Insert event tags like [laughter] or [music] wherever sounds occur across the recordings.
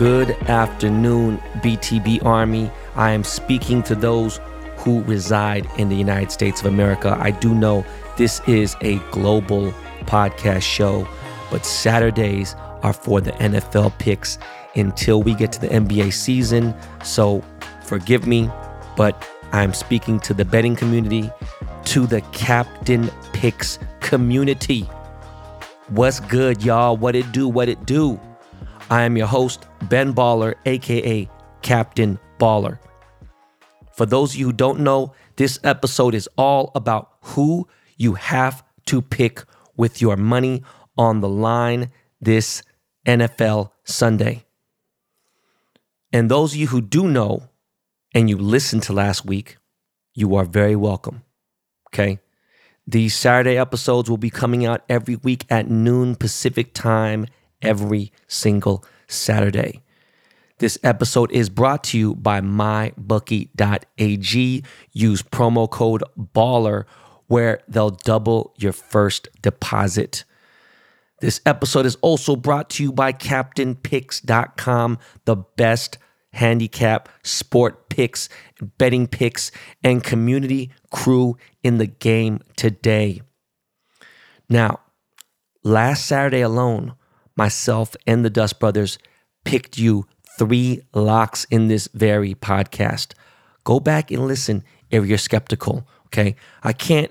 Good afternoon, BTB Army. I am speaking to those who reside in the United States of America. I do know this is a global podcast show, but Saturdays are for the NFL picks until we get to the NBA season. So forgive me, but I'm speaking to the betting community, to the Captain Picks community. What's good, y'all? What it do? What it do? I am your host, Ben Baller, aka Captain Baller. For those of you who don't know, this episode is all about who you have to pick with your money on the line this NFL Sunday. And those of you who do know and you listened to last week, you are very welcome. Okay. These Saturday episodes will be coming out every week at noon Pacific time, every single Saturday. This episode is brought to you by mybookie.ag. Use promo code BALLER where they'll double your first deposit. This episode is also brought to you by CaptainPicks.com, the best handicap, sport picks, betting picks, and community crew in the game today. Now, last Saturday alone, myself and the Dust Brothers picked you three locks in this very podcast. Go back and listen if you're skeptical, okay? I can't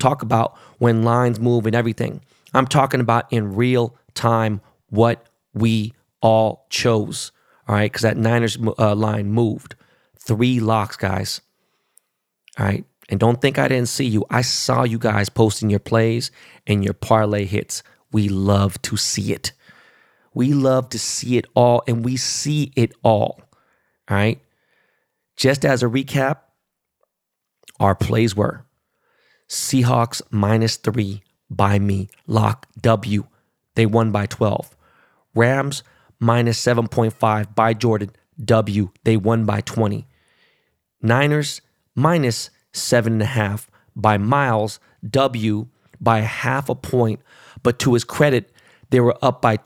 talk about when lines move and everything. I'm talking about in real time what we all chose, all right? Because that Niners uh, line moved. Three locks, guys. All right. And don't think I didn't see you. I saw you guys posting your plays and your parlay hits. We love to see it. We love to see it all, and we see it all. All right. Just as a recap, our plays were Seahawks minus three by me, lock W. They won by 12. Rams minus 7.5 by Jordan, W. They won by 20. Niners minus seven and a half by Miles, W. by half a point. But to his credit, they were up by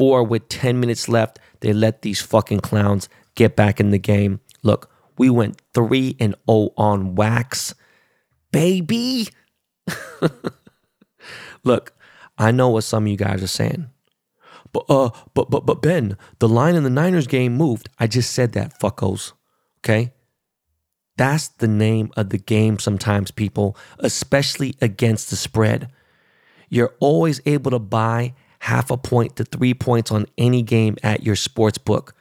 24 with 10 minutes left. They let these fucking clowns get back in the game. Look, we went 3 and 0 on wax. Baby. [laughs] Look, I know what some of you guys are saying. But uh but but but Ben, the line in the Niners game moved. I just said that, fuckos. Okay? That's the name of the game sometimes, people, especially against the spread. You're always able to buy half a point to three points on any game at your sports book.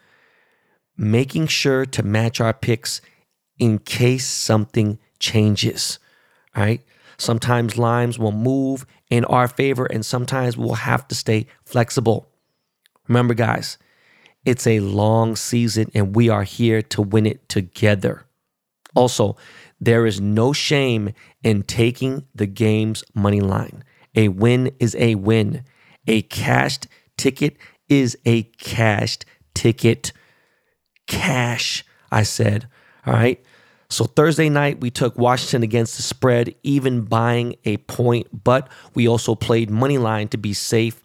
Making sure to match our picks in case something changes. All right. Sometimes lines will move in our favor, and sometimes we'll have to stay flexible. Remember, guys, it's a long season, and we are here to win it together. Also, there is no shame in taking the game's money line. A win is a win. A cashed ticket is a cashed ticket. Cash, I said. All right. So Thursday night, we took Washington against the spread, even buying a point, but we also played money line to be safe.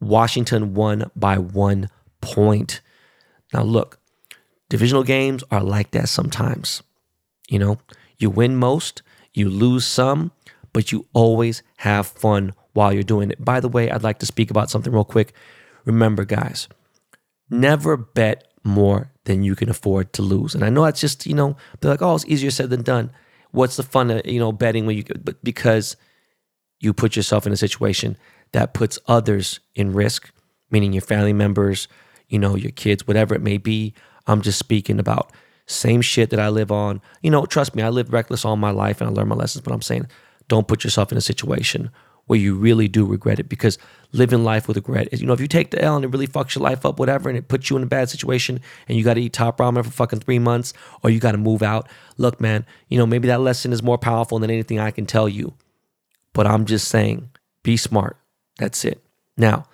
Washington won by one point. Now, look, divisional games are like that sometimes. You know, you win most, you lose some, but you always have fun while you're doing it. By the way, I'd like to speak about something real quick. Remember, guys, never bet more than you can afford to lose. And I know that's just, you know, they're like, oh, it's easier said than done. What's the fun of, you know, betting when you, but because you put yourself in a situation that puts others in risk, meaning your family members, you know, your kids, whatever it may be. I'm just speaking about same shit that I live on. You know, trust me, I lived reckless all my life and I learned my lessons, but I'm saying don't put yourself in a situation where you really do regret it because living life with regret is, you know, if you take the L and it really fucks your life up, whatever, and it puts you in a bad situation and you got to eat top ramen for fucking three months or you got to move out. Look, man, you know, maybe that lesson is more powerful than anything I can tell you. But I'm just saying, be smart. That's it. Now,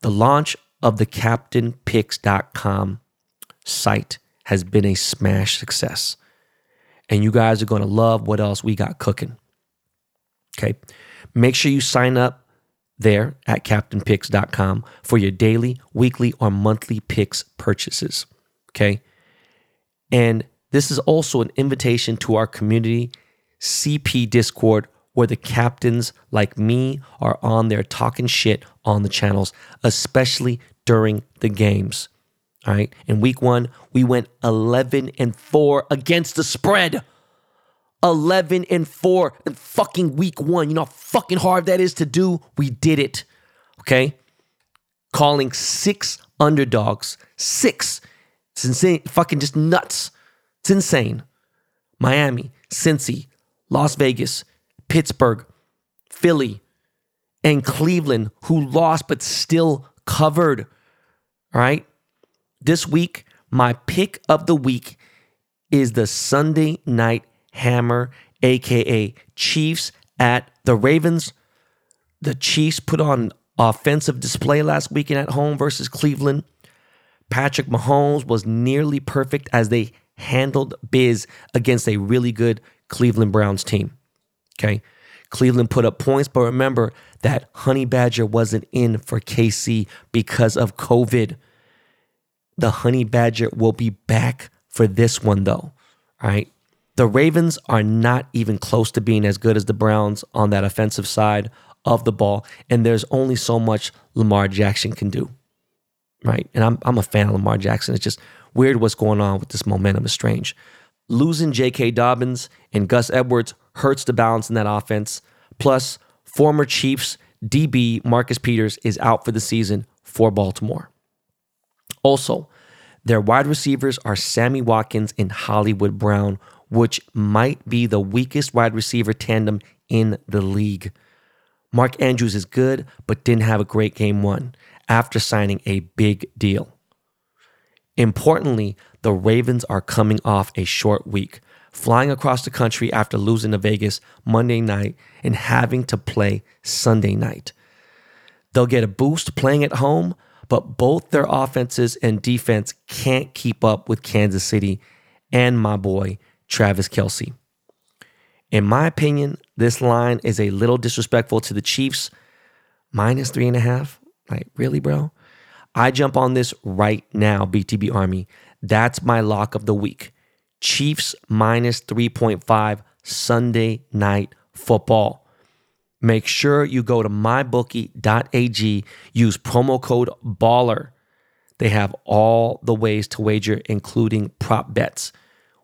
the launch of the CaptainPicks.com site has been a smash success. And you guys are going to love what else we got cooking. Okay. Make sure you sign up there at captainpicks.com for your daily, weekly, or monthly picks purchases. Okay. And this is also an invitation to our community CP Discord where the captains like me are on there talking shit on the channels, especially during the games. All right. In week one, we went 11 and 4 against the spread. 11 and 4 in fucking week one. You know how fucking hard that is to do? We did it. Okay. Calling six underdogs. Six. It's insane. Fucking just nuts. It's insane. Miami, Cincy, Las Vegas, Pittsburgh, Philly, and Cleveland, who lost but still covered. All right. This week, my pick of the week is the Sunday night hammer, aka Chiefs at the Ravens. The Chiefs put on offensive display last weekend at home versus Cleveland. Patrick Mahomes was nearly perfect as they handled biz against a really good Cleveland Browns team. Okay. Cleveland put up points, but remember that Honey Badger wasn't in for KC because of COVID. The Honey Badger will be back for this one, though. All right. The Ravens are not even close to being as good as the Browns on that offensive side of the ball. And there's only so much Lamar Jackson can do. Right. And I'm, I'm a fan of Lamar Jackson. It's just weird what's going on with this momentum is strange. Losing J.K. Dobbins and Gus Edwards hurts the balance in that offense. Plus, former Chiefs DB Marcus Peters is out for the season for Baltimore. Also, their wide receivers are Sammy Watkins and Hollywood Brown, which might be the weakest wide receiver tandem in the league. Mark Andrews is good, but didn't have a great game one after signing a big deal. Importantly, the Ravens are coming off a short week, flying across the country after losing to Vegas Monday night and having to play Sunday night. They'll get a boost playing at home, but both their offenses and defense can't keep up with Kansas City and my boy, Travis Kelce. In my opinion, this line is a little disrespectful to the Chiefs. Minus three and a half? Like, really, bro? I jump on this right now, BTB Army. That's my lock of the week. Chiefs minus 3.5 Sunday night football. Make sure you go to mybookie.ag, use promo code BALLER. They have all the ways to wager, including prop bets.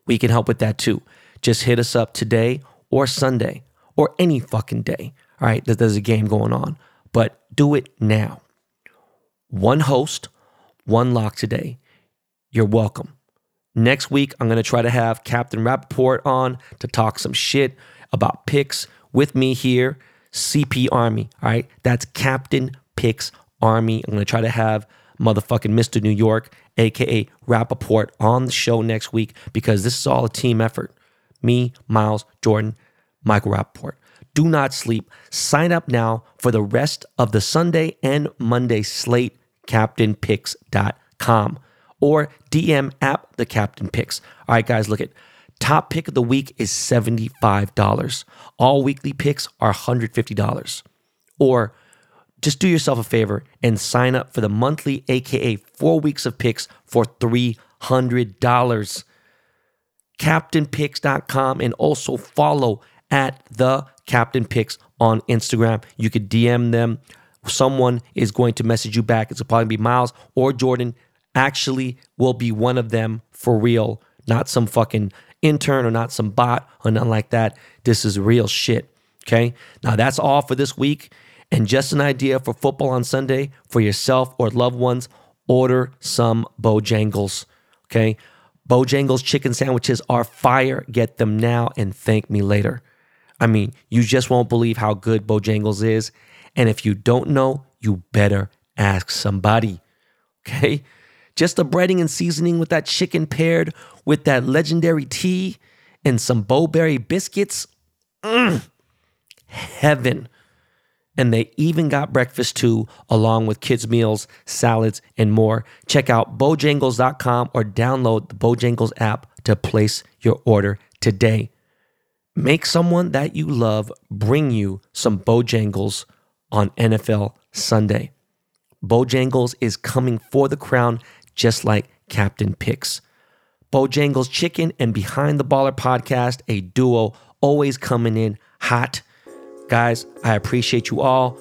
We can help with that too. Just hit us up today or Sunday or any fucking day. All right, there's a game going on, but do it now. One host, one lock today. You're welcome. Next week, I'm going to try to have Captain Rapaport on to talk some shit about picks with me here CP Army. All right. That's Captain Picks Army. I'm going to try to have motherfucking Mr. New York, aka Rapaport, on the show next week because this is all a team effort. Me, Miles, Jordan, Michael Rapaport. Do not sleep. Sign up now for the rest of the Sunday and Monday slate, captainpicks.com or DM app the Captain Picks. All right, guys, look at Top pick of the week is $75. All weekly picks are $150. Or just do yourself a favor and sign up for the monthly, aka four weeks of picks for $300. CaptainPicks.com and also follow at the Captain Picks on Instagram. You could DM them. Someone is going to message you back. It's probably be Miles or Jordan. Actually, will be one of them for real, not some fucking intern or not some bot or nothing like that. This is real shit. Okay. Now that's all for this week. And just an idea for football on Sunday for yourself or loved ones, order some Bojangles. Okay. Bojangles chicken sandwiches are fire. Get them now and thank me later. I mean, you just won't believe how good Bojangles is. And if you don't know, you better ask somebody. Okay. Just the breading and seasoning with that chicken paired with that legendary tea and some Bo-Berry biscuits. Mm, heaven. And they even got breakfast too, along with kids' meals, salads, and more. Check out Bojangles.com or download the Bojangles app to place your order today. Make someone that you love bring you some Bojangles on NFL Sunday. Bojangles is coming for the crown just like Captain Picks. Bojangles Chicken and Behind the Baller podcast, a duo always coming in hot. Guys, I appreciate you all.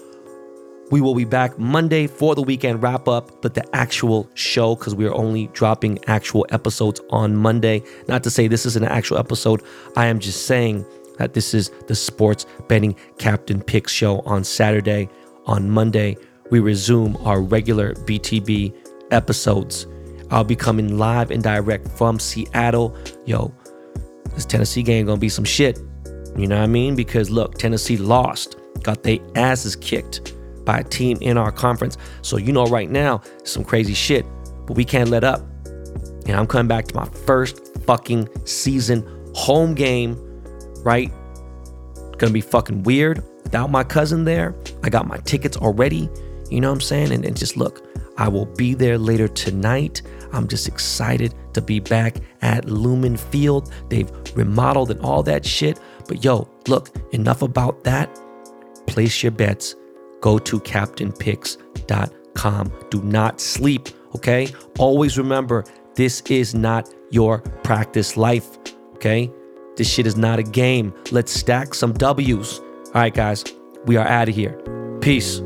We will be back Monday for the weekend wrap up, but the actual show, because we are only dropping actual episodes on Monday. Not to say this is an actual episode, I am just saying that this is the Sports Betting Captain Picks show on Saturday. On Monday, we resume our regular BTB episodes. I'll be coming live and direct from Seattle. Yo, this Tennessee game gonna be some shit. You know what I mean? Because look, Tennessee lost, got their asses kicked by a team in our conference. So you know right now, some crazy shit, but we can't let up. And I'm coming back to my first fucking season home game, right? Gonna be fucking weird without my cousin there. I got my tickets already. You know what I'm saying? And, and just look, I will be there later tonight. I'm just excited to be back at Lumen Field. They've remodeled and all that shit. But yo, look, enough about that. Place your bets go to captainpicks.com. Do not sleep, okay? Always remember this is not your practice life, okay? This shit is not a game. Let's stack some W's. All right, guys, we are out of here. Peace.